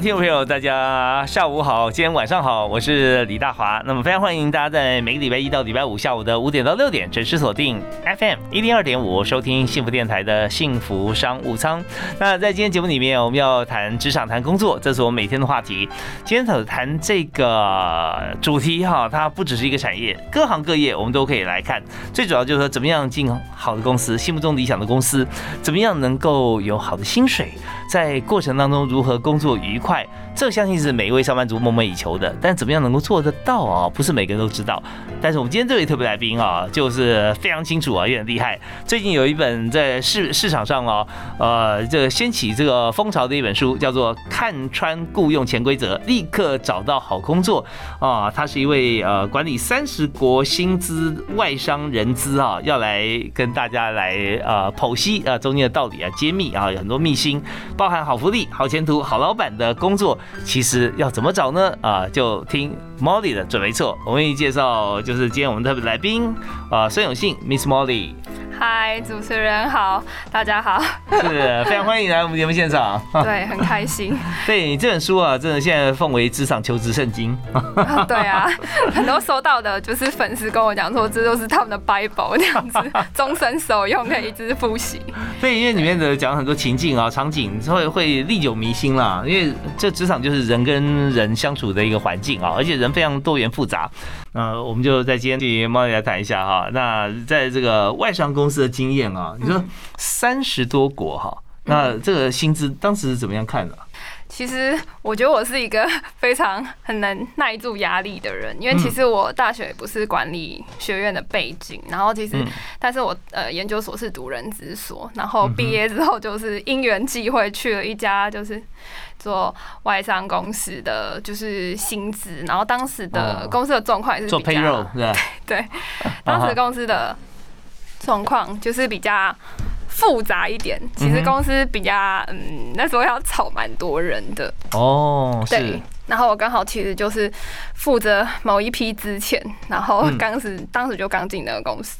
听众朋友，大家下午好，今天晚上好，我是李大华。那么非常欢迎大家在每个礼拜一到礼拜五下午的五点到六点准时锁定 FM 一零二点五，收听幸福电台的幸福商务舱。那在今天节目里面，我们要谈职场、谈工作，这是我每天的话题。今天谈这个主题哈，它不只是一个产业，各行各业我们都可以来看。最主要就是说，怎么样进好的公司，心目中理想的公司，怎么样能够有好的薪水，在过程当中如何工作。愉快，这相信是每一位上班族梦寐以求的。但怎么样能够做得到啊？不是每个人都知道。但是我们今天这位特别来宾啊，就是非常清楚啊，也很厉害。最近有一本在市市场上哦，呃，这个掀起这个风潮的一本书，叫做《看穿雇佣潜规则，立刻找到好工作》啊。他是一位呃管理三十国薪资外商人资啊，要来跟大家来呃剖析啊中间的道理啊，揭秘啊，有很多秘辛，包含好福利、好前途、好老板。的工作其实要怎么找呢？啊，就听 Molly 的准没错。我为你介绍，就是今天我们特别来宾啊，孙永信 Miss Molly。嗨，主持人好，大家好，是非常欢迎来我们节目现场。对，很开心。对你这本书啊，真的现在奉为职场求职圣经。对啊，很多收到的就是粉丝跟我讲说，这都是他们的 Bible 这样子，终身受用，可以一直复习。对，因为里面的讲很多情境啊、场景，会会历久弥新啦。因为这职场就是人跟人相处的一个环境啊，而且人非常多元复杂。那我们就在今天请猫来谈一下哈。那在这个外商公司的经验啊，你说三十多国哈，那这个薪资当时是怎么样看的？其实我觉得我是一个 非常很能耐住压力的人，因为其实我大学不是管理学院的背景，然后其实但是我呃研究所是读人资所，然后毕业之后就是因缘际会去了一家就是做外商公司的就是薪资，然后当时的公司的状况也是做 payroll 对。对，当时公司的状况就是比较。复杂一点，其实公司比较嗯，那时候要炒蛮多人的哦，对。然后我刚好其实就是负责某一批之前，然后当时当时就刚进那个公司，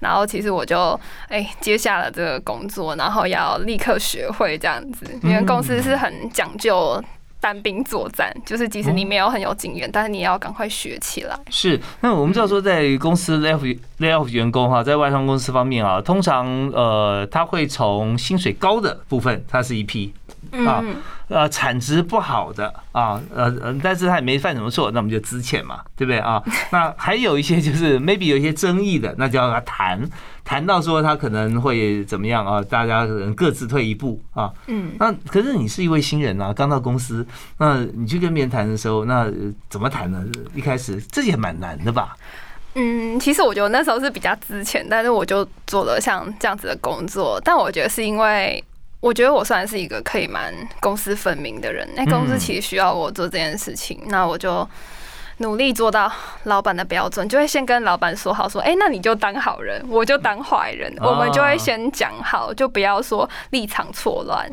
然后其实我就哎接下了这个工作，然后要立刻学会这样子，因为公司是很讲究。单兵作战，就是即使你没有很有经验，但是你也要赶快学起来。是，那我们知道说，在公司 lay off lay off 员工哈，在外商公司方面啊，通常呃，他会从薪水高的部分，他是一批啊。呃，产值不好的啊，呃呃，但是他也没犯什么错，那我们就资遣嘛，对不对啊？那还有一些就是 maybe 有一些争议的，那就要他谈，谈到说他可能会怎么样啊？大家可能各自退一步啊。嗯。那可是你是一位新人啊，刚到公司，那你去跟别人谈的时候，那怎么谈呢？一开始这也蛮难的吧？嗯，其实我觉得那时候是比较资浅，但是我就做了像这样子的工作，但我觉得是因为。我觉得我算是一个可以蛮公私分明的人，那公司其实需要我做这件事情，那我就。努力做到老板的标准，就会先跟老板说好，说，哎，那你就当好人，我就当坏人，我们就会先讲好，就不要说立场错乱。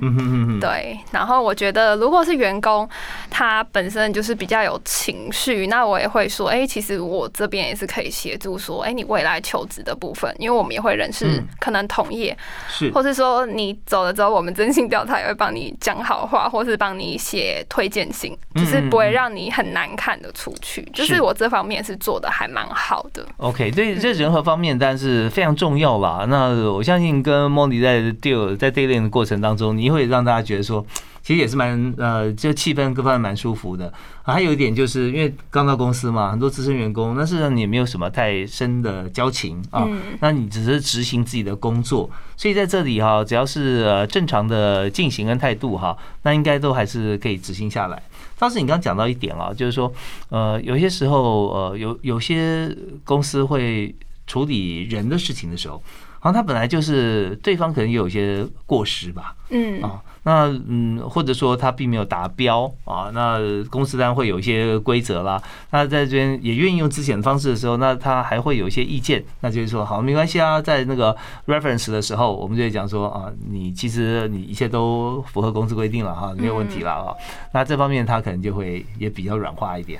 对。然后我觉得，如果是员工，他本身就是比较有情绪，那我也会说，哎，其实我这边也是可以协助，说，哎，你未来求职的部分，因为我们也会认识可能同业，是，或是说你走了之后，我们征信调查也会帮你讲好话，或是帮你写推荐信，就是不会让你很难看的出去。就是我这方面是做的还蛮好的。OK，对这人和方面，但是非常重要啦。那我相信跟莫迪在 deal 在 dealing 的过程当中，你会让大家觉得说，其实也是蛮呃，这气氛各方面蛮舒服的。还有一点就是因为刚到公司嘛，很多资深员工，那事实上你也没有什么太深的交情啊。那你只是执行自己的工作，所以在这里哈，只要是呃正常的进行跟态度哈，那应该都还是可以执行下来。当时你刚讲到一点啊，就是说，呃，有些时候，呃，有有些公司会处理人的事情的时候，好像他本来就是对方可能有一些过失吧，嗯，啊，那嗯，或者说他并没有达标啊，那公司当然会有一些规则啦。那在这边也愿意用之前的方式的时候，那他还会有一些意见，那就是说好没关系啊，在那个 reference 的时候，我们就会讲说啊，你其实你一切都符合公司规定了哈，没有问题了啊。那这方面他可能就会也比较软化一点。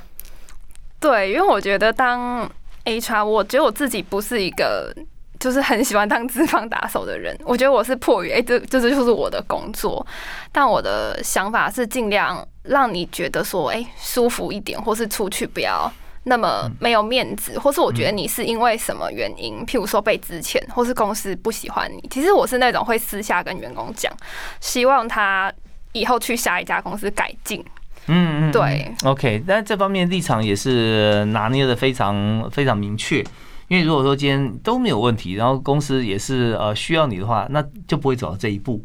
对，因为我觉得当 HR，我觉得我自己不是一个就是很喜欢当资方打手的人。我觉得我是迫于哎，这这这就是我的工作，但我的想法是尽量让你觉得说哎舒服一点，或是出去不要那么没有面子，或是我觉得你是因为什么原因，譬如说被资遣，或是公司不喜欢你。其实我是那种会私下跟员工讲，希望他以后去下一家公司改进。嗯嗯，对，OK，但这方面立场也是拿捏的非常非常明确。因为如果说今天都没有问题，然后公司也是呃需要你的话，那就不会走到这一步，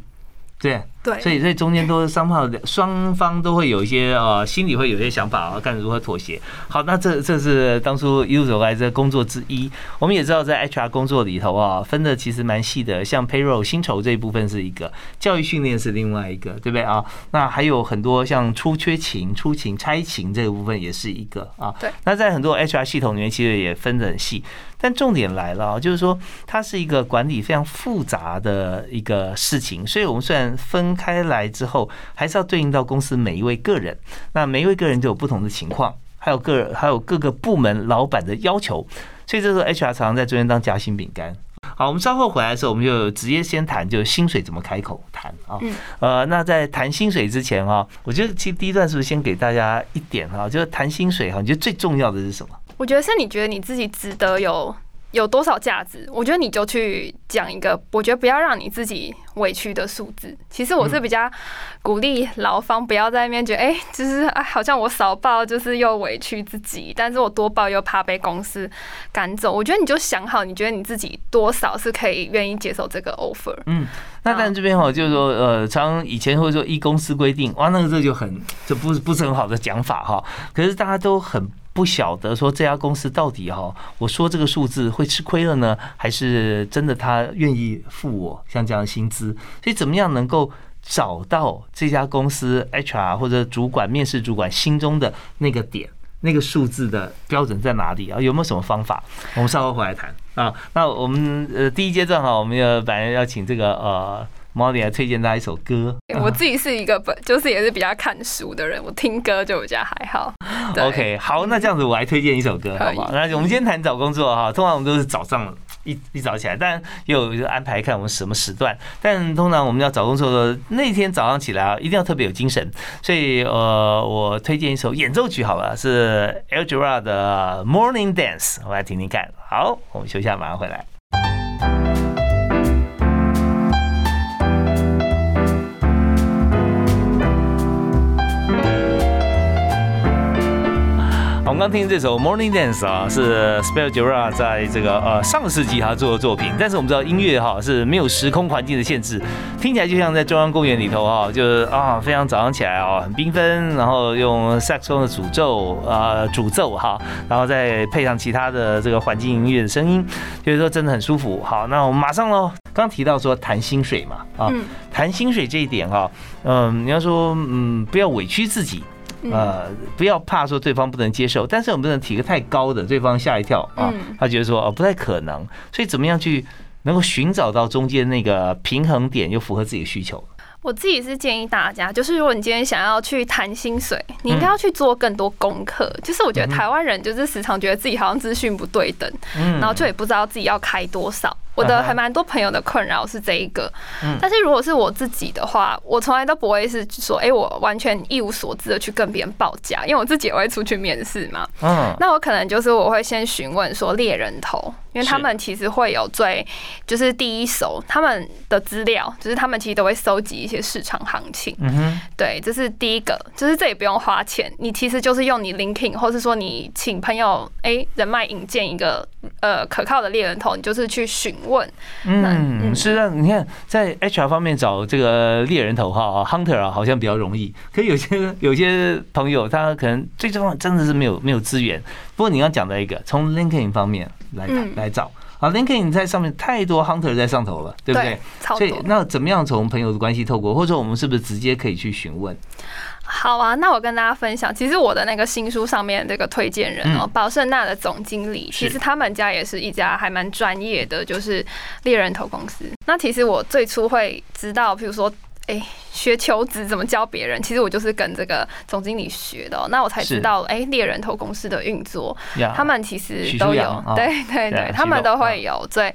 对。对，所以在中间都是双方双方都会有一些呃心里会有一些想法啊，看如何妥协。好，那这这是当初一路走来这工作之一。我们也知道在 HR 工作里头啊，分的其实蛮细的，像 payroll 薪酬这一部分是一个，教育训练是另外一个，对不对啊？那还有很多像出缺勤、出勤、差勤这个部分也是一个啊。对。那在很多 HR 系统里面，其实也分得很细。但重点来了，就是说它是一个管理非常复杂的一个事情，所以我们虽然分开来之后，还是要对应到公司每一位个人。那每一位个人都有不同的情况，还有个还有各个部门老板的要求，所以这时候 HR 常常在中间当夹心饼干。好，我们稍后回来的时候，我们就直接先谈，就是薪水怎么开口谈啊。呃，那在谈薪水之前啊，我觉得其实第一段是不是先给大家一点哈，就是谈薪水哈，你觉得最重要的是什么？我觉得是你觉得你自己值得有有多少价值，我觉得你就去讲一个，我觉得不要让你自己委屈的数字。其实我是比较鼓励劳方不要在那边觉得，哎，就是啊，好像我少报就是又委屈自己，但是我多报又怕被公司赶走。我觉得你就想好，你觉得你自己多少是可以愿意接受这个 offer。嗯，那但这边哈，就是说，呃，常以前会说依公司规定，哇，那个这就很这不是不是很好的讲法哈。可是大家都很。不晓得说这家公司到底哈，我说这个数字会吃亏了呢，还是真的他愿意付我像这样的薪资？所以怎么样能够找到这家公司 HR 或者主管面试主管心中的那个点，那个数字的标准在哪里啊？有没有什么方法？我们稍后回来谈啊。那我们呃第一阶段哈，我们要本来要请这个呃。毛里来推荐大家一首歌。我自己是一个本 就是也是比较看书的人，我听歌就比较还好。OK，好，那这样子我来推荐一首歌，好不好？那我们今天谈找工作哈，通常我们都是早上一一早起来，但又有安排看我们什么时段。但通常我们要找工作的那天早上起来啊，一定要特别有精神。所以呃，我推荐一首演奏曲好了，是 El g e r a 的 Morning Dance，我来听听看。好，我们休息下，马上回来。们刚听这首 Morning Dance 啊，是 Spell Jura 在这个呃上世纪他做的作品。但是我们知道音乐哈是没有时空环境的限制，听起来就像在中央公园里头哈，就是啊非常早上起来啊很缤纷，然后用萨克斯的诅咒啊主奏哈，然后再配上其他的这个环境音乐的声音，就是说真的很舒服。好，那我们马上喽，刚提到说谈薪水嘛啊，谈薪水这一点哈，嗯，你要说嗯不要委屈自己。呃，不要怕说对方不能接受，但是我们不能提个太高的，对方吓一跳啊，他觉得说哦不太可能，所以怎么样去能够寻找到中间那个平衡点，又符合自己的需求？我自己是建议大家，就是如果你今天想要去谈薪水，你应该要去做更多功课。就是我觉得台湾人就是时常觉得自己好像资讯不对等，然后就也不知道自己要开多少。我的还蛮多朋友的困扰是这一个，但是如果是我自己的话，我从来都不会是说，哎，我完全一无所知的去跟别人报价，因为我自己也会出去面试嘛。嗯，那我可能就是我会先询问说猎人头，因为他们其实会有最就是第一手他们的资料，就是他们其实都会收集一些市场行情。嗯哼，对，这是第一个，就是这也不用花钱，你其实就是用你 LinkedIn，或是说你请朋友哎人脉引荐一个呃可靠的猎人头，你就是去询。问，嗯，是啊，你看在 HR 方面找这个猎人头哈，hunter 啊，好像比较容易。可有些 有些朋友他可能最重要真的是没有没有资源。不过你要讲到一个从 LinkedIn 方面来来找啊，LinkedIn 在上面太多 hunter 在上头了，对不对？所以那怎么样从朋友的关系透过，或者我们是不是直接可以去询问？好啊，那我跟大家分享，其实我的那个新书上面这个推荐人哦，宝盛纳的总经理，其实他们家也是一家还蛮专业的，就是猎人头公司。那其实我最初会知道，比如说。哎，学求职怎么教别人？其实我就是跟这个总经理学的，那我才知道，哎，猎人头公司的运作，他们其实都有，对对对，他们都会有最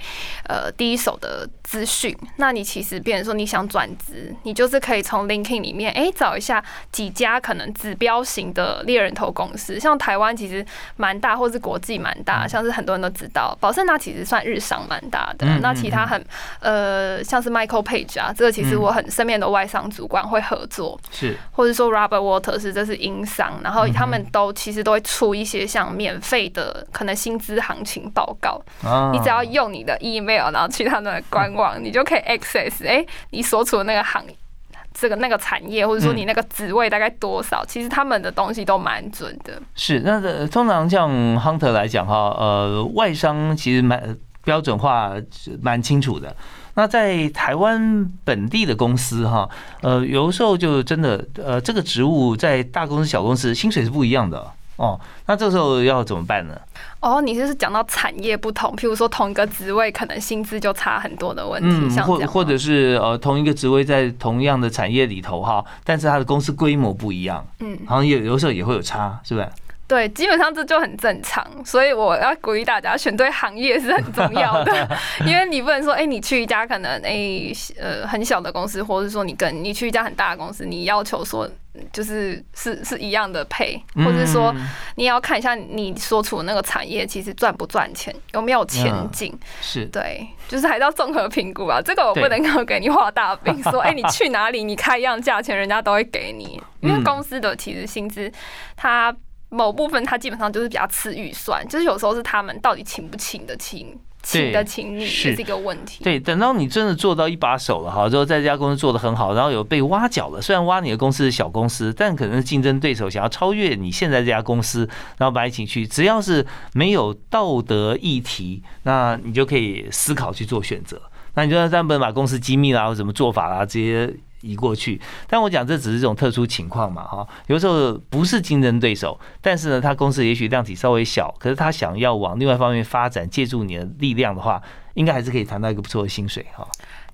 呃第一手的资讯。那你其实，变成说你想转职，你就是可以从 LinkedIn 里面，哎，找一下几家可能指标型的猎人头公司，像台湾其实蛮大，或是国际蛮大，像是很多人都知道，宝盛那其实算日商蛮大的。那其他很呃，像是 Michael Page 啊，这个其实我很身边。的外商主管会合作，是，或者说 Robert Waters 这是英商，然后他们都其实都会出一些像免费的可能薪资行情报告，你只要用你的 email，然后去他们的官网，你就可以 access，哎，你所处的那个行这个那个产业，或者说你那个职位大概多少，其实他们的东西都蛮准的。是，那通常像 Hunter 来讲哈，呃，外商其实蛮标准化，蛮清楚的。那在台湾本地的公司哈，呃，有的时候就真的，呃，这个职务在大公司、小公司薪水是不一样的哦。那这时候要怎么办呢？哦，你就是讲到产业不同，譬如说同一个职位可能薪资就差很多的问题，像或或者是呃同一个职位在同样的产业里头哈，但是它的公司规模不一样，嗯，好像有有时候也会有差，是不是？对，基本上这就很正常，所以我要鼓励大家选对行业是很重要的，因为你不能说，哎，你去一家可能哎呃很小的公司，或者是说你跟你去一家很大的公司，你要求说就是是是一样的配，或者是说你也要看一下你所处的那个产业其实赚不赚钱，有没有前景，是对，就是还是要综合评估啊。这个我不能够给你画大饼，说哎你 去哪里你开一样价钱，人家都会给你，因为公司的其实薪资它。某部分他基本上就是比较吃预算，就是有时候是他们到底请不请得请，请的请你是一个问题。对，等到你真的做到一把手了哈，之后在这家公司做的很好，然后有被挖角了，虽然挖你的公司是小公司，但可能竞争对手想要超越你现在这家公司，然后把你请去，只要是没有道德议题，那你就可以思考去做选择。那你就专门把公司机密啦或什么做法啦这些。移过去，但我讲这只是这种特殊情况嘛，哈，有时候不是竞争对手，但是呢，他公司也许量体稍微小，可是他想要往另外一方面发展，借助你的力量的话，应该还是可以谈到一个不错的薪水，哈。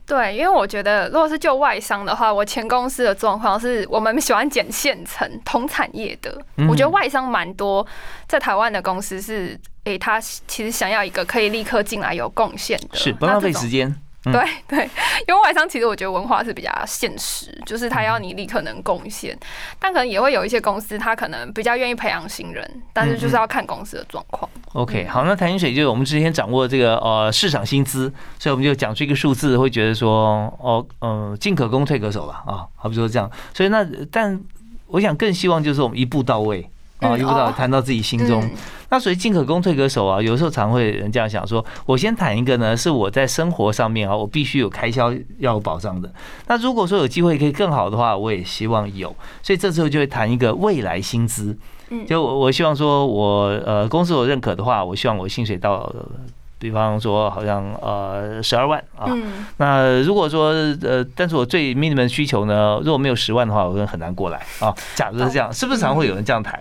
对，因为我觉得，如果是就外商的话，我前公司的状况是我们喜欢捡现成同产业的，我觉得外商蛮多，在台湾的公司是，诶，他其实想要一个可以立刻进来有贡献的，是不浪费时间。对对，因为外商其实我觉得文化是比较现实，就是他要你立刻能贡献，但可能也会有一些公司，他可能比较愿意培养新人，但是就是要看公司的状况。OK，好，那谈薪水就是我们之前掌握这个呃市场薪资，所以我们就讲出一个数字，会觉得说哦，嗯，进可攻退可守吧啊，好比说这样。所以那但我想更希望就是我们一步到位。啊，一步到谈到自己心中，那所以进可攻退可守啊。有时候常会人这样想说，我先谈一个呢，是我在生活上面啊，我必须有开销要有保障的。那如果说有机会可以更好的话，我也希望有。所以这时候就会谈一个未来薪资。嗯，就我我希望说我呃公司我认可的话，我希望我薪水到，比方说好像呃十二万啊。嗯。那如果说呃，但是我最 minimum 需求呢，如果没有十万的话，我会很难过来啊。假如是这样，是不是常会有人这样谈？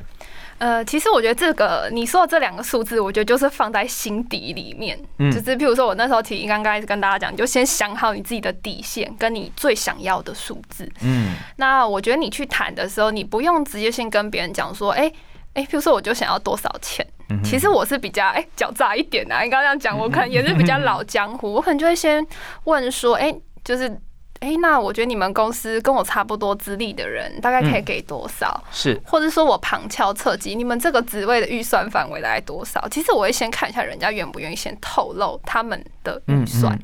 呃，其实我觉得这个你说的这两个数字，我觉得就是放在心底里面，就是譬如说我那时候提刚刚跟大家讲，你就先想好你自己的底线，跟你最想要的数字。嗯，那我觉得你去谈的时候，你不用直接先跟别人讲说，哎哎，譬如说我就想要多少钱。其实我是比较哎狡诈一点的，你刚刚这样讲，我可能也是比较老江湖，我可能就会先问说，哎，就是。哎，那我觉得你们公司跟我差不多资历的人，大概可以给多少？是，或者说我旁敲侧击，你们这个职位的预算范围大概多少？其实我会先看一下人家愿不愿意先透露他们的预算，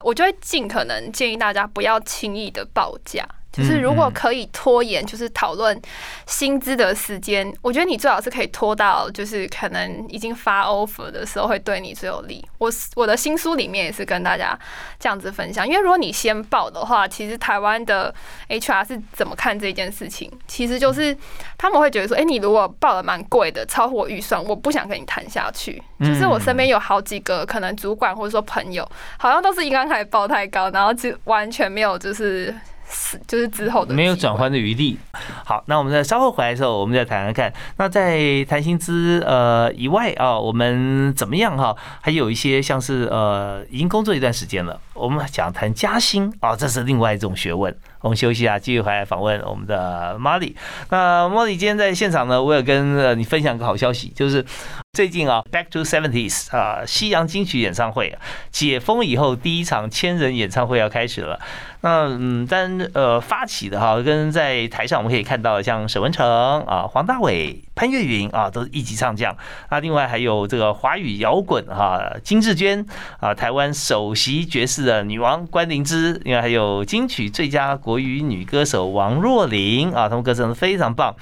我就会尽可能建议大家不要轻易的报价。就是如果可以拖延，就是讨论薪资的时间，我觉得你最好是可以拖到就是可能已经发 offer 的时候，会对你最有利。我我的新书里面也是跟大家这样子分享，因为如果你先报的话，其实台湾的 HR 是怎么看这件事情？其实就是他们会觉得说，哎，你如果报的蛮贵的，超乎我预算，我不想跟你谈下去。就是我身边有好几个可能主管或者说朋友，好像都是一刚开始报太高，然后就完全没有就是。是，就是之后的没有转换的余地。好，那我们在稍后回来的时候，我们再谈谈看。那在谈薪资呃以外啊，我们怎么样哈？还有一些像是呃已经工作一段时间了，我们讲谈加薪啊，这是另外一种学问。我们休息啊，继续回来访问我们的 Molly。那 Molly 今天在现场呢，我有跟你分享个好消息，就是最近啊，Back to Seventies 啊，西洋金曲演唱会解封以后第一场千人演唱会要开始了。那嗯，但呃发起的哈，跟在台上我们可以看到像沈文成啊、黄大炜、潘越云啊，都是一级唱将。那另外还有这个华语摇滚哈，金志娟啊，台湾首席爵士的女王关灵芝，另外还有金曲最佳国语女歌手王若琳啊，她们歌声非常棒。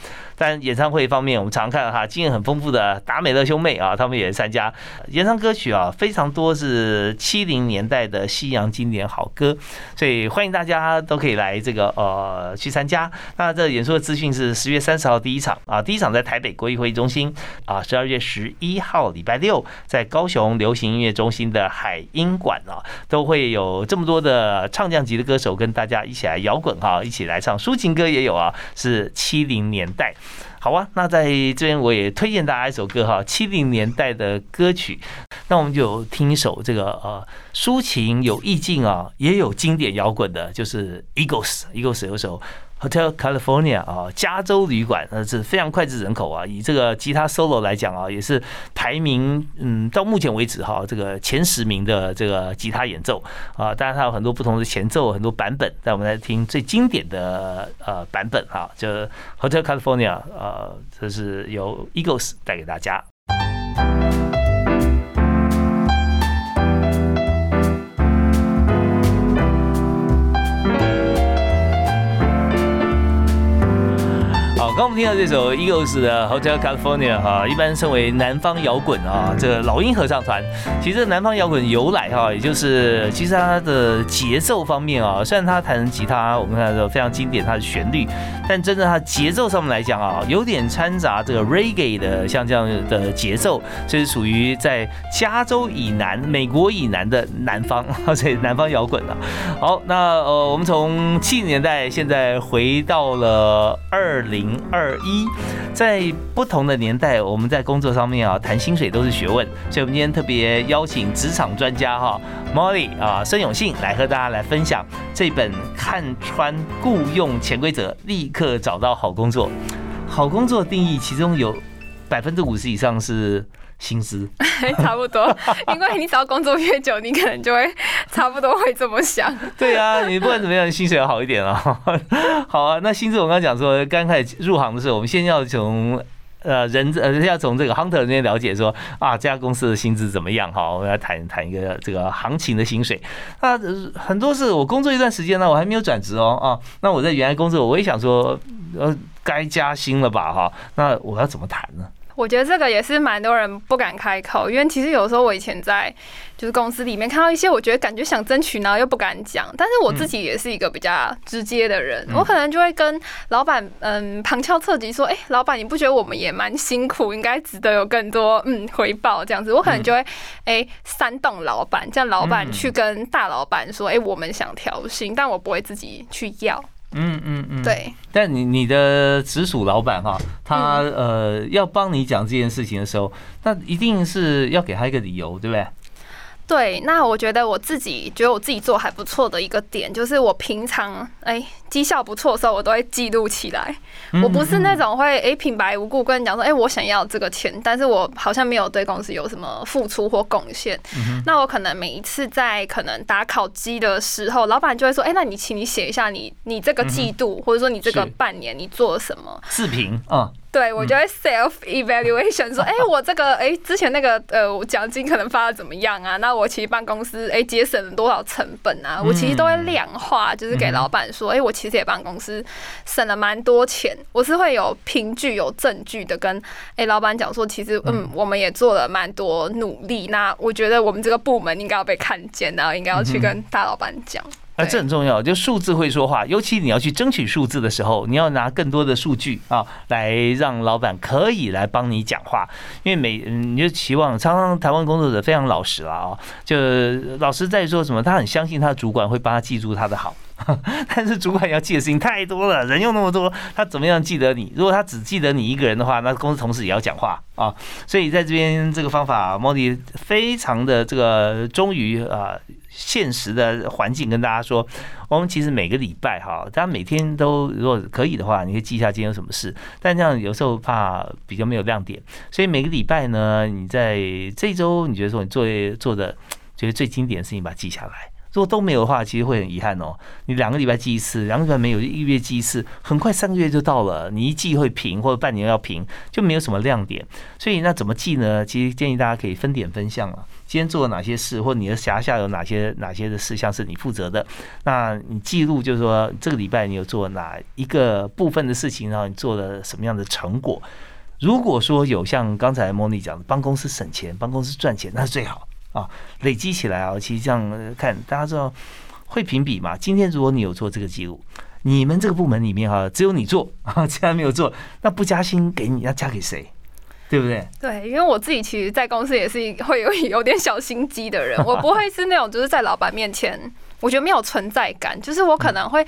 但演唱会方面，我们常看哈经验很丰富的达美乐兄妹啊，他们也参加演唱歌曲啊，非常多是七零年代的西洋经典好歌，所以欢迎大家都可以来这个呃去参加。那这演出的资讯是十月三十号第一场啊，第一场在台北国艺会议中心啊，十二月十一号礼拜六在高雄流行音乐中心的海音馆啊，都会有这么多的唱将级的歌手跟大家一起来摇滚哈，一起来唱抒情歌也有啊，是七零年代。好啊，那在这边我也推荐大家一首歌哈，七零年代的歌曲。那我们就听一首这个呃抒情有意境啊，也有经典摇滚的，就是 Eagles，Eagles 有首。Hotel California 啊，加州旅馆，那是非常脍炙人口啊。以这个吉他 solo 来讲啊，也是排名嗯到目前为止哈这个前十名的这个吉他演奏啊。当然它有很多不同的前奏，很多版本。但我们来听最经典的呃版本哈，就 Hotel California 呃，这是由 Eagles 带给大家。刚刚我们听到这首 Eagles 的 Hotel California 哈，一般称为南方摇滚啊，这个老鹰合唱团。其实南方摇滚由来哈，也就是其实它的节奏方面啊，虽然它弹吉他，我们看到非常经典它的旋律，但真正它节奏上面来讲啊，有点掺杂这个 Reggae 的像这样的节奏，这是属于在加州以南、美国以南的南方，所以南方摇滚啊。好，那呃，我们从七十年代现在回到了二零。二一，在不同的年代，我们在工作上面啊，谈薪水都是学问，所以我们今天特别邀请职场专家哈，Molly 啊，孙永信来和大家来分享这本《看穿雇佣潜规则，立刻找到好工作》。好工作定义，其中有百分之五十以上是。薪资 差不多，因为你只要工作越久，你可能就会 差不多会这么想。对啊，你不管怎么样，薪水要好一点啊。好啊，那薪资我刚刚讲说，刚开始入行的时候，我们先要从呃人呃要从这个 hunter 那边了解说啊这家公司的薪资怎么样哈，我们要谈谈一个这个行情的薪水。那很多是我工作一段时间呢，我还没有转职哦啊，那我在原来工作，我也想说呃该加薪了吧哈，那我要怎么谈呢？我觉得这个也是蛮多人不敢开口，因为其实有时候我以前在就是公司里面看到一些，我觉得感觉想争取呢又不敢讲，但是我自己也是一个比较直接的人，我可能就会跟老板嗯旁敲侧击说，哎，老板你不觉得我们也蛮辛苦，应该值得有更多嗯回报？这样子，我可能就会哎煽动老板，叫老板去跟大老板说，哎，我们想调薪，但我不会自己去要。嗯嗯嗯，对。但你你的直属老板哈，他呃要帮你讲这件事情的时候，那一定是要给他一个理由，对不对？对，那我觉得我自己觉得我自己做还不错的一个点，就是我平常哎绩效不错的时候，我都会记录起来。我不是那种会哎平白无故跟你讲说，哎我想要这个钱，但是我好像没有对公司有什么付出或贡献。那我可能每一次在可能打考绩的时候，老板就会说，哎，那你请你写一下你你这个季度或者说你这个半年你做了什么视频啊。对我就会 self evaluation 说，哎，我这个哎之前那个呃奖金可能发的怎么样啊？那我其实帮公司哎节省了多少成本啊？我其实都会量化，就是给老板说，哎，我其实也帮公司省了蛮多钱。我是会有凭据、有证据的跟哎老板讲说，其实嗯我们也做了蛮多努力。那我觉得我们这个部门应该要被看见，然后应该要去跟大老板讲。啊，这很重要，就数字会说话，尤其你要去争取数字的时候，你要拿更多的数据啊，来让老板可以来帮你讲话。因为每你就期望，常常台湾工作者非常老实了啊，就老实在说什么，他很相信他的主管会帮他记住他的好，但是主管要记的事情太多了，人又那么多，他怎么样记得你？如果他只记得你一个人的话，那公司同事也要讲话啊。所以在这边这个方法，莫迪非常的这个忠于啊。现实的环境跟大家说，我们其实每个礼拜哈，大家每天都如果可以的话，你可以记一下今天有什么事。但这样有时候怕比较没有亮点，所以每个礼拜呢，你在这周你觉得说你做做的觉得最经典的事情，把它记下来。如果都没有的话，其实会很遗憾哦。你两个礼拜记一次，两个礼拜没有，一个月记一次，很快三个月就到了。你一记会平，或者半年要平，就没有什么亮点。所以那怎么记呢？其实建议大家可以分点分项了。今天做了哪些事，或你的辖下有哪些哪些的事项是你负责的？那你记录就是说这个礼拜你有做哪一个部分的事情，然后你做了什么样的成果？如果说有像刚才莫妮讲的，帮公司省钱、帮公司赚钱，那是最好。啊，累积起来啊，其实这样看，大家知道会评比嘛？今天如果你有做这个记录，你们这个部门里面哈，只有你做啊，其他没有做，那不加薪给你，要加给谁？对不对？对，因为我自己其实，在公司也是会有有点小心机的人，我不会是那种就是在老板面前。我觉得没有存在感，就是我可能会，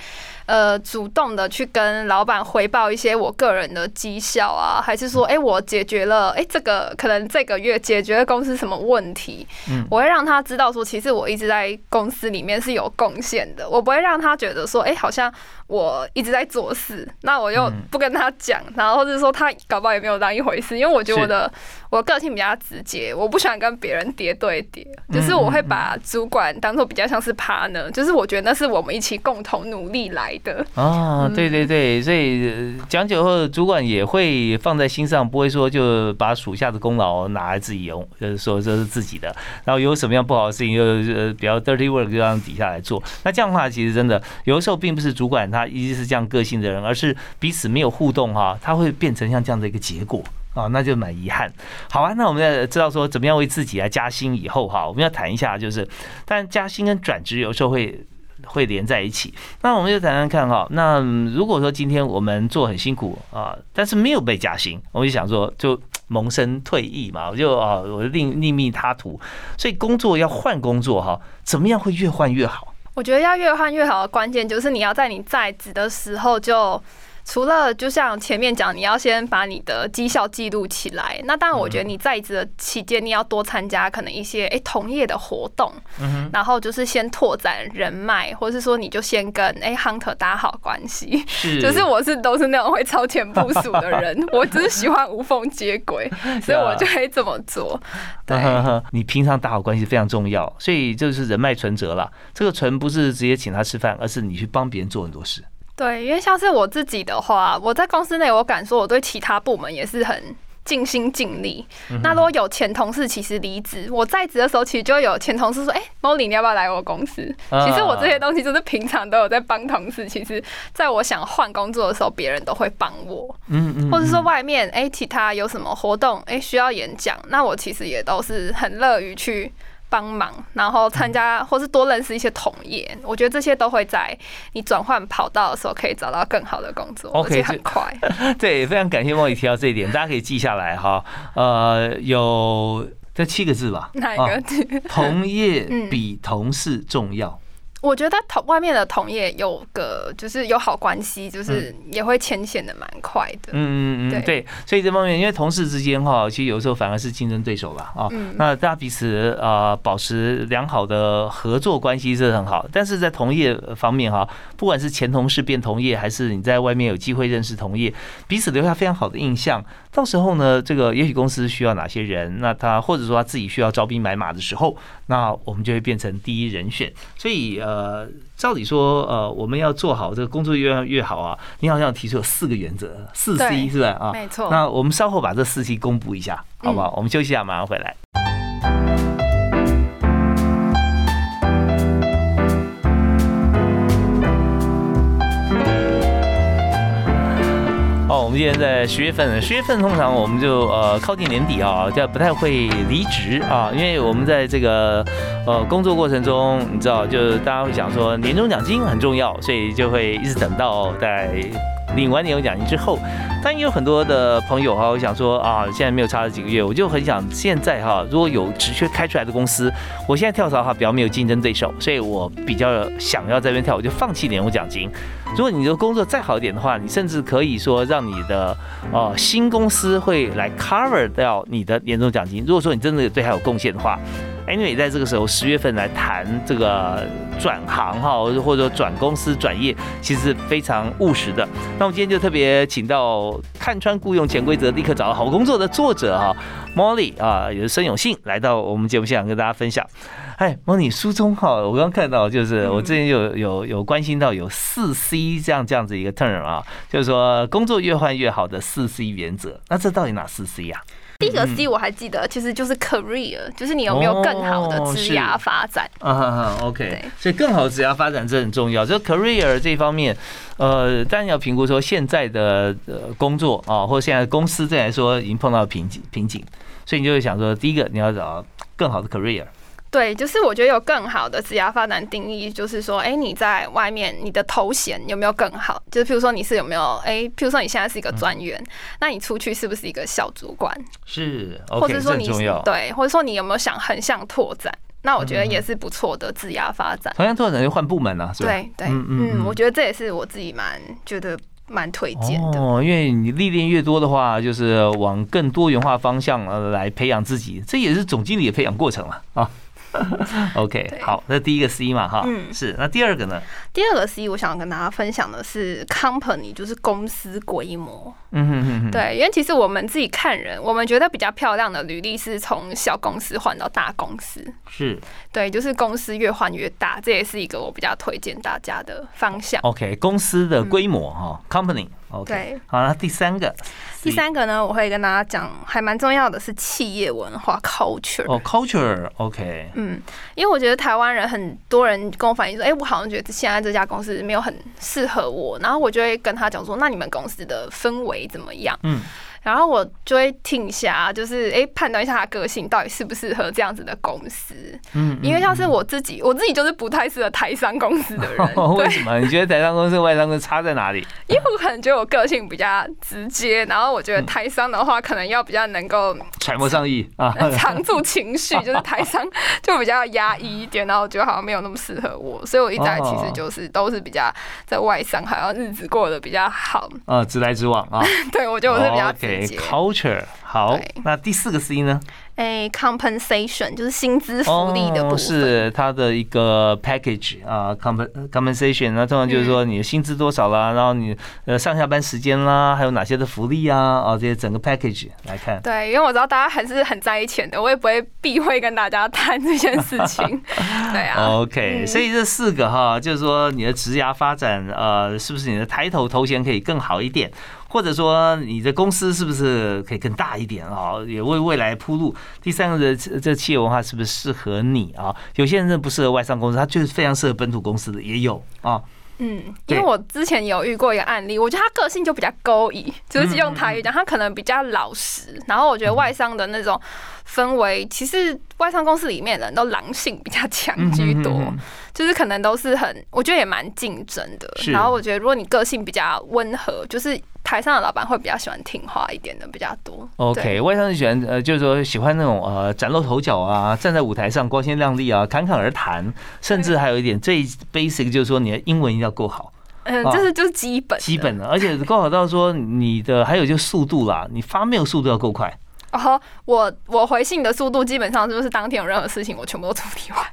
呃，主动的去跟老板回报一些我个人的绩效啊，还是说，哎，我解决了，哎，这个可能这个月解决了公司什么问题，嗯，我会让他知道说，其实我一直在公司里面是有贡献的，我不会让他觉得说，哎，好像我一直在做事，那我又不跟他讲，然后或者说他搞不好也没有当一回事，因为我觉得我的我个性比较直接，我不喜欢跟别人叠对叠，就是我会把主管当做比较像是 partner。就是我觉得那是我们一起共同努力来的啊，对对对，所以讲久后，主管也会放在心上，不会说就把属下的功劳拿来自己用，就是说这是自己的。然后有什么样不好的事情，就呃比较 dirty work 就让底下来做。那这样的话，其实真的有的时候并不是主管他一直是这样个性的人，而是彼此没有互动哈，他会变成像这样的一个结果。哦，那就蛮遗憾。好啊，那我们要知道说怎么样为自己来加薪以后哈，我们要谈一下，就是，但加薪跟转职有时候会会连在一起。那我们就谈谈看哈，那如果说今天我们做很辛苦啊，但是没有被加薪，我们就想说就萌生退役嘛，我就啊我另另觅他途。所以工作要换工作哈，怎么样会越换越好？我觉得要越换越好的关键就是你要在你在职的时候就。除了就像前面讲，你要先把你的绩效记录起来。那当然，我觉得你在职的期间，你要多参加可能一些哎同业的活动，然后就是先拓展人脉，或是说你就先跟哎 hunter 打好关系。是，就是我是都是那种会超前部署的人，我只是喜欢无缝接轨，所以我就会这么做。对，你平常打好关系非常重要，所以就是人脉存折了。这个存不是直接请他吃饭，而是你去帮别人做很多事。对，因为像是我自己的话，我在公司内，我敢说我对其他部门也是很尽心尽力。那如果有前同事其实离职，我在职的时候，其实就有前同事说：“哎，Molly，你要不要来我公司？”其实我这些东西就是平常都有在帮同事。其实在我想换工作的时候，别人都会帮我。嗯嗯。或者说外面哎，其他有什么活动哎需要演讲，那我其实也都是很乐于去。帮忙，然后参加，或是多认识一些同业，我觉得这些都会在你转换跑道的时候可以找到更好的工作，OK，很快。对，非常感谢莫宇提到这一点，大家可以记下来哈。呃，有这七个字吧？哪一个字？同业比同事重要。我觉得同外面的同业有个就是有好关系，就是也会牵线的蛮快的。嗯嗯嗯，对，所以这方面因为同事之间哈，其实有时候反而是竞争对手吧啊。那大家彼此啊保持良好的合作关系是很好，但是在同业方面哈，不管是前同事变同业，还是你在外面有机会认识同业，彼此留下非常好的印象。到时候呢，这个也许公司需要哪些人，那他或者说他自己需要招兵买马的时候，那我们就会变成第一人选。所以呃。呃，照理说呃，我们要做好这个工作越越好啊，你好像提出有四个原则，四 C 是吧？啊，没错。那我们稍后把这四 C 公布一下，好不好？我们休息一下，马上回来。哦，我们今天在十月份，十月份通常我们就呃靠近年底啊，就不太会离职啊，因为我们在这个呃工作过程中，你知道，就是大家会讲说年终奖金很重要，所以就会一直等到在领完年终奖金之后。但也有很多的朋友哈，我想说啊，现在没有差了几个月，我就很想现在哈，如果有直缺开出来的公司，我现在跳槽哈，比较没有竞争对手，所以我比较想要这边跳，我就放弃年终奖金。如果你的工作再好一点的话，你甚至可以说让你的呃新公司会来 cover 掉你的年终奖金。如果说你真的对他有贡献的话，Anyway，在这个时候十月份来谈这个转行哈，或者转公司转业，其实非常务实的。那我们今天就特别请到看穿雇佣潜规则，立刻找到好工作的作者哈，Molly 啊，也是申永信来到我们节目现场跟大家分享。哎，Molly 书中哈，我刚刚看到就是我之前有有有关心到有四 C 这样这样子一个 term 啊，就是说工作越换越好的四 C 原则。那这到底哪四 C 呀？第一个 C 我还记得，其实就是 career，就是你有没有更好的职涯发展。啊，OK，所以更好的职涯发展这很重要。就 career 这方面，呃，当然要评估说现在的呃工作啊，或者现在公司这来说已经碰到瓶颈瓶颈，所以你就会想说，第一个你要找更好的 career。对，就是我觉得有更好的职业发展定义，就是说，哎，你在外面你的头衔有没有更好？就是譬如说你是有没有，哎，譬如说你现在是一个专员，那你出去是不是一个小主管？是，或者说你。对，或者说你有没有想横向拓展？那我觉得也是不错的职业发展。横向拓展就换部门了啊，对对，嗯嗯，我觉得这也是我自己蛮觉得蛮推荐的。哦，因为你历练越多的话，就是往更多元化方向呃来培养自己，这也是总经理的培养过程嘛啊。OK，好，那第一个 C 嘛，哈，嗯，是，那第二个呢？第二个 C，我想跟大家分享的是 company，就是公司规模。嗯哼哼，对，因为其实我们自己看人，我们觉得比较漂亮的履历是从小公司换到大公司。是，对，就是公司越换越大，这也是一个我比较推荐大家的方向。OK，公司的规模哈，company。对，好那第三个，第三个呢，我会跟大家讲，还蛮重要的是企业文化 culture。哦，culture，OK。嗯，因为我觉得台湾人很多人跟我反映说，哎，我好像觉得现在这家公司没有很适合我，然后我就会跟他讲说，那你们公司的氛围怎么样？嗯。然后我就会听一下，就是哎，判断一下他个性到底适不适合这样子的公司。嗯，因为像是我自己，我自己就是不太适合台商公司的人。为什么？你觉得台商公司、外商公司差在哪里？因为我可能觉得我个性比较直接，然后我觉得台商的话，可能要比较能够揣摩上意啊，藏住情绪，就是台商 就比较压抑一点，然后我觉得好像没有那么适合我，所以我一直其实就是都是比较在外商，好像日子过得比较好。啊，直来直往啊。对，我觉得我是比较。Culture 好，那第四个 C 呢？哎，compensation 就是薪资福利的部分，是它的一个 package 啊，compensation 那通常就是说你的薪资多少啦，然后你呃上下班时间啦，还有哪些的福利啊，啊这些整个 package 来看。对，因为我知道大家还是很在意钱的，我也不会避讳跟大家谈这件事情。对啊。OK，所以这四个哈，就是说你的职涯发展，呃，是不是你的抬头头衔可以更好一点？或者说你的公司是不是可以更大一点啊？也为未来铺路。第三个的这企业文化是不是适合你啊？有些人不适合外商公司，他就是非常适合本土公司的也有啊。嗯，因为我之前有遇过一个案例，我觉得他个性就比较勾引，就是用台语讲，他可能比较老实。然后我觉得外商的那种氛围，其实外商公司里面人都狼性比较强居多，就是可能都是很，我觉得也蛮竞争的。然后我觉得如果你个性比较温和，就是。台上的老板会比较喜欢听话一点的比较多。OK，外商喜欢呃，就是说喜欢那种呃崭露头角啊，站在舞台上光鲜亮丽啊，侃侃而谈，甚至还有一点最 basic 就是说你的英文一定要够好。嗯，这是就是基本基本的，而且够好到说你的还有就速度啦，你发 mail 速度要够快。哦，我我回信的速度基本上就是当天有任何事情我全部都处理完。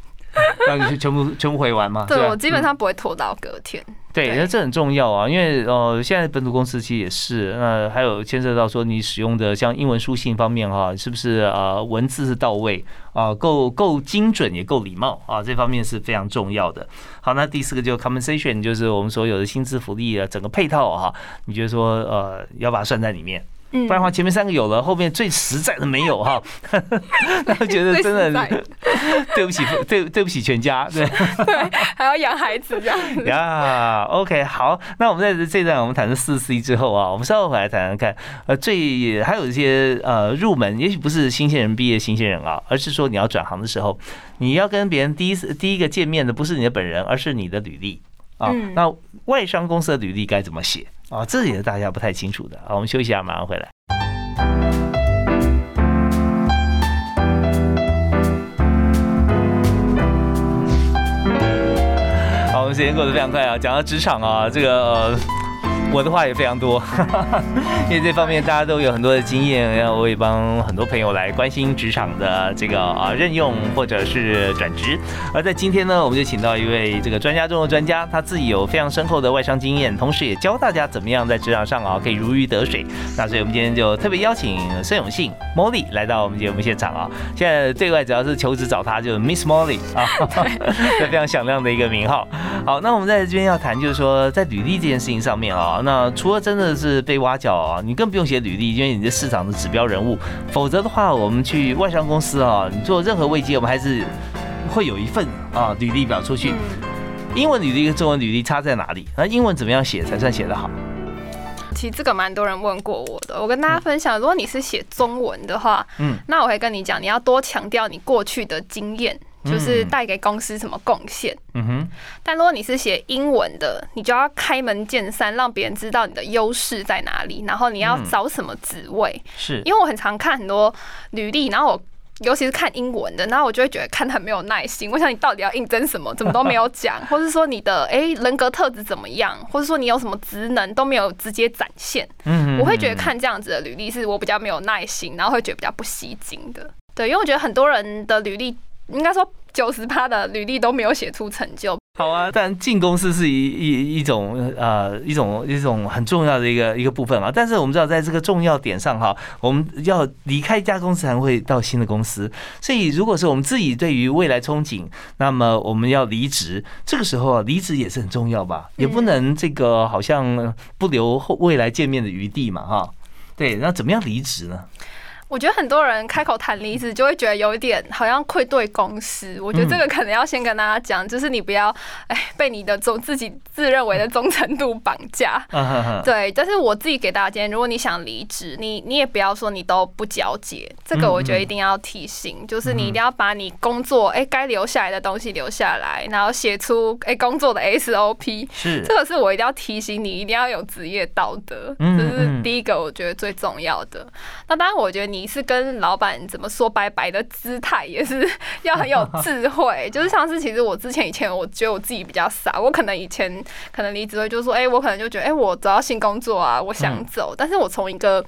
那你就全部全部回完吗？对我基本上不会拖到隔天。对，那这很重要啊，因为呃，现在本土公司其实也是，那还有牵涉到说你使用的像英文书信方面哈，是不是呃文字是到位啊，够够精准也够礼貌啊，这方面是非常重要的。好，那第四个就是 compensation，就是我们所有的薪资福利啊，整个配套哈，你觉得说呃要把它算在里面？不然的话，前面三个有了，后面最实在的没有哈。那我觉得真的对不起，对对不起全家，对对，还要养孩子这样子。呀，OK，好，那我们在这段我们谈了四 C 之后啊，我们稍后回来谈谈看，呃，最还有一些呃入门，也许不是新鲜人毕业新鲜人啊，而是说你要转行的时候，你要跟别人第一次第一个见面的不是你的本人，而是你的履历啊。那外商公司的履历该怎么写？啊，这也是大家不太清楚的啊。我们休息一下，马上回来。好，我们时间过得非常快啊，讲到职场啊，这个。我的话也非常多，因为这方面大家都有很多的经验，然后我也帮很多朋友来关心职场的这个啊任用或者是转职。而在今天呢，我们就请到一位这个专家中的专家，他自己有非常深厚的外商经验，同时也教大家怎么样在职场上啊可以如鱼得水。那所以我们今天就特别邀请孙永信 Molly 来到我们节目现场啊。现在对外只要是求职找他，就是 Miss Molly 啊，这非常响亮的一个名号。好，那我们在这边要谈就是说在履历这件事情上面啊。那除了真的是被挖角啊，你更不用写履历，因为你是市场的指标人物。否则的话，我们去外商公司啊，你做任何位阶，我们还是会有一份啊履历表出去。英文履历跟中文履历差在哪里？那英文怎么样写才算写得好？其实这个蛮多人问过我的，我跟大家分享，如果你是写中文的话，嗯，那我会跟你讲，你要多强调你过去的经验。就是带给公司什么贡献？嗯哼。但如果你是写英文的，你就要开门见山，让别人知道你的优势在哪里，然后你要找什么职位。是。因为我很常看很多履历，然后我尤其是看英文的，然后我就会觉得看的很没有耐心。我想你到底要应征什么？怎么都没有讲，或是说你的哎人格特质怎么样，或是说你有什么职能都没有直接展现。嗯我会觉得看这样子的履历是我比较没有耐心，然后会觉得比较不吸睛的。对，因为我觉得很多人的履历。应该说九十趴的履历都没有写出成就。好啊，但进公司是一一一种呃一种一种很重要的一个一个部分啊。但是我们知道，在这个重要点上哈，我们要离开一家公司才会到新的公司。所以，如果是我们自己对于未来憧憬，那么我们要离职，这个时候啊，离职也是很重要吧？也不能这个好像不留后未来见面的余地嘛哈。对，那怎么样离职呢？我觉得很多人开口谈离职，就会觉得有一点好像愧对公司。我觉得这个可能要先跟大家讲，就是你不要哎被你的忠自己自认为的忠诚度绑架。对，但是我自己给大家建议，如果你想离职，你你也不要说你都不交接。这个我觉得一定要提醒，就是你一定要把你工作哎该留下来的东西留下来，然后写出哎工作的 SOP。是，这个是我一定要提醒你，一定要有职业道德，这是第一个我觉得最重要的。那当然，我觉得你。你是跟老板怎么说拜拜的姿态，也是要很有智慧。就是像是，其实我之前以前，我觉得我自己比较傻，我可能以前可能离职会就说，哎，我可能就觉得，哎，我找到新工作啊，我想走。但是我从一个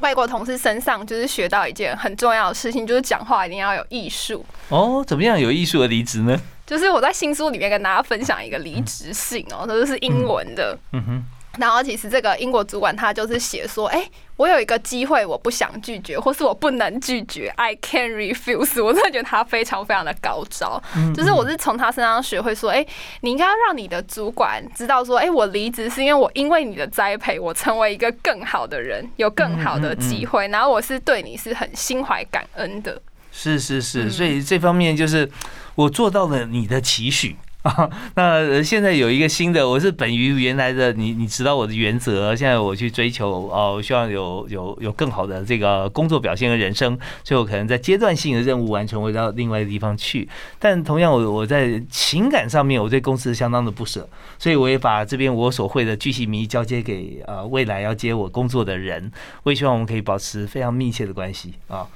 外国同事身上，就是学到一件很重要的事情，就是讲话一定要有艺术。哦，怎么样有艺术的离职呢？就是我在新书里面跟大家分享一个离职信哦，都是英文的。嗯哼。然后其实这个英国主管他就是写说，哎，我有一个机会，我不想拒绝，或是我不能拒绝，I can refuse。我真的觉得他非常非常的高招，就是我是从他身上学会说，哎，你应该要让你的主管知道说，哎，我离职是因为我因为你的栽培，我成为一个更好的人，有更好的机会，然后我是对你是很心怀感恩的。是是是，所以这方面就是我做到了你的期许。那现在有一个新的，我是本于原来的你，你知道我的原则。现在我去追求哦，希望有有有更好的这个工作表现和人生，最后可能在阶段性的任务完成，我到另外的地方去。但同样，我我在情感上面，我对公司相当的不舍，所以我也把这边我所会的巨细迷交接给呃未来要接我工作的人。我也希望我们可以保持非常密切的关系啊。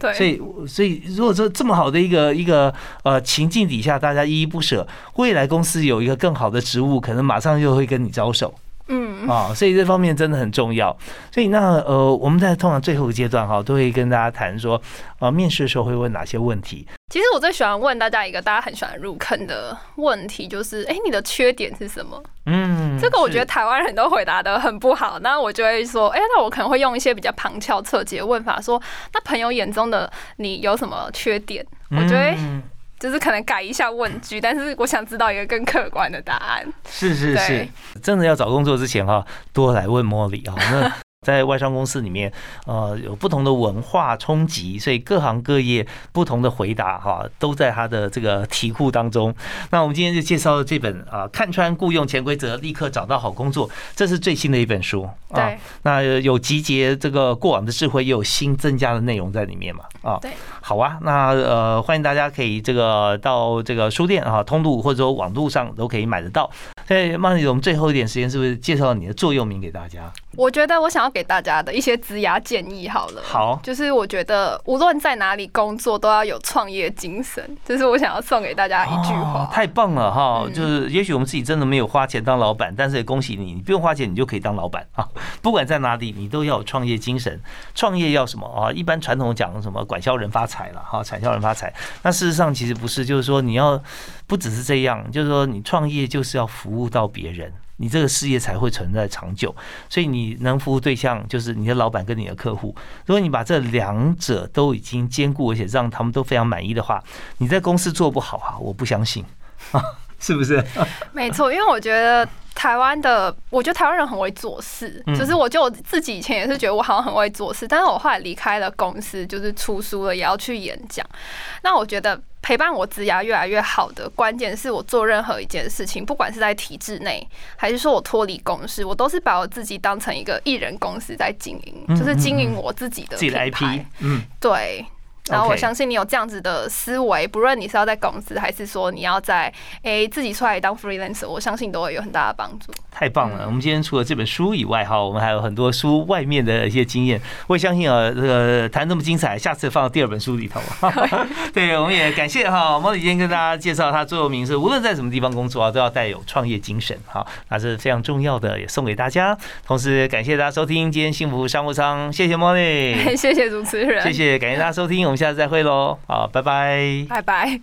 对，所以所以如果说这么好的一个一个呃情境底下，大家依依不舍，未来公司有一个更好的职务，可能马上就会跟你招手。嗯啊，所以这方面真的很重要。所以那呃，我们在通常最后一个阶段哈，都会跟大家谈说，呃，面试的时候会问哪些问题。其实我最喜欢问大家一个大家很喜欢入坑的问题，就是哎、诶你的缺点是什么？嗯，这个我觉得台湾人都回答的很不好，那我就会说，哎、那我可能会用一些比较旁敲侧击的问法说，那朋友眼中的你有什么缺点？我觉得嗯就是可能改一下问句，但是我想知道一个更客观的答案。是是是，真的要找工作之前哈，多来问茉莉啊。那在外商公司里面，呃，有不同的文化冲击，所以各行各业不同的回答哈，都在他的这个题库当中。那我们今天就介绍了这本啊，看穿雇佣潜规则，立刻找到好工作，这是最新的一本书啊。那呃有集结这个过往的智慧，也有新增加的内容在里面嘛？啊，对，好啊。那呃，欢迎大家可以这个到这个书店啊、通路或者说网络上都可以买得到。所以，曼丽，我们最后一点时间是不是介绍你的座右铭给大家？我觉得我想要给大家的一些职涯建议好了。好就是我觉得无论在哪里工作，都要有创业精神，这是我想要送给大家一句话。哦太棒了哈！嗯就是也许我们自己真的没有花钱当老板，但是也恭喜你，你不用花钱，你就可以当老板啊！不管在哪里，你都要有创业精神。创业要什么啊？一般传统讲什么管销人发财了哈，产销人发财。那事实上其实不是，就是说你要不只是这样，就是说你创业就是要服务到别人。你这个事业才会存在长久，所以你能服务对象就是你的老板跟你的客户。如果你把这两者都已经兼顾，而且让他们都非常满意的话，你在公司做不好啊，我不相信啊，是不是？没错，因为我觉得台湾的，我觉得台湾人很会做事，嗯就是我就我自己以前也是觉得我好像很会做事，但是我后来离开了公司，就是出书了，也要去演讲。那我觉得陪伴我职涯越来越好的关键是我做任何一件事情，不管是在体制内，还是说我脱离公司，我都是把我自己当成一个艺人公司在经营，嗯就是经营我自己的自己的品牌 IP，嗯，对。然后我相信你有这样子的思维，不论你是要在公司，还是说你要在诶、自己出来当 freelancer，我相信都会有很大的帮助。太棒了！嗯我们今天除了这本书以外，哈，我们还有很多书外面的一些经验。我也相信啊，这个谈这么精彩，下次放到第二本书里头。对，我们也感谢哈，毛里今天跟大家介绍他座右铭是：无论在什么地方工作啊，都要带有创业精神。哈，那是非常重要的，也送给大家。同时感谢大家收听今天幸福商务舱，谢谢茉莉，谢谢主持人，谢谢，感谢大家收听，我们下次再会喽。好，拜拜。拜拜。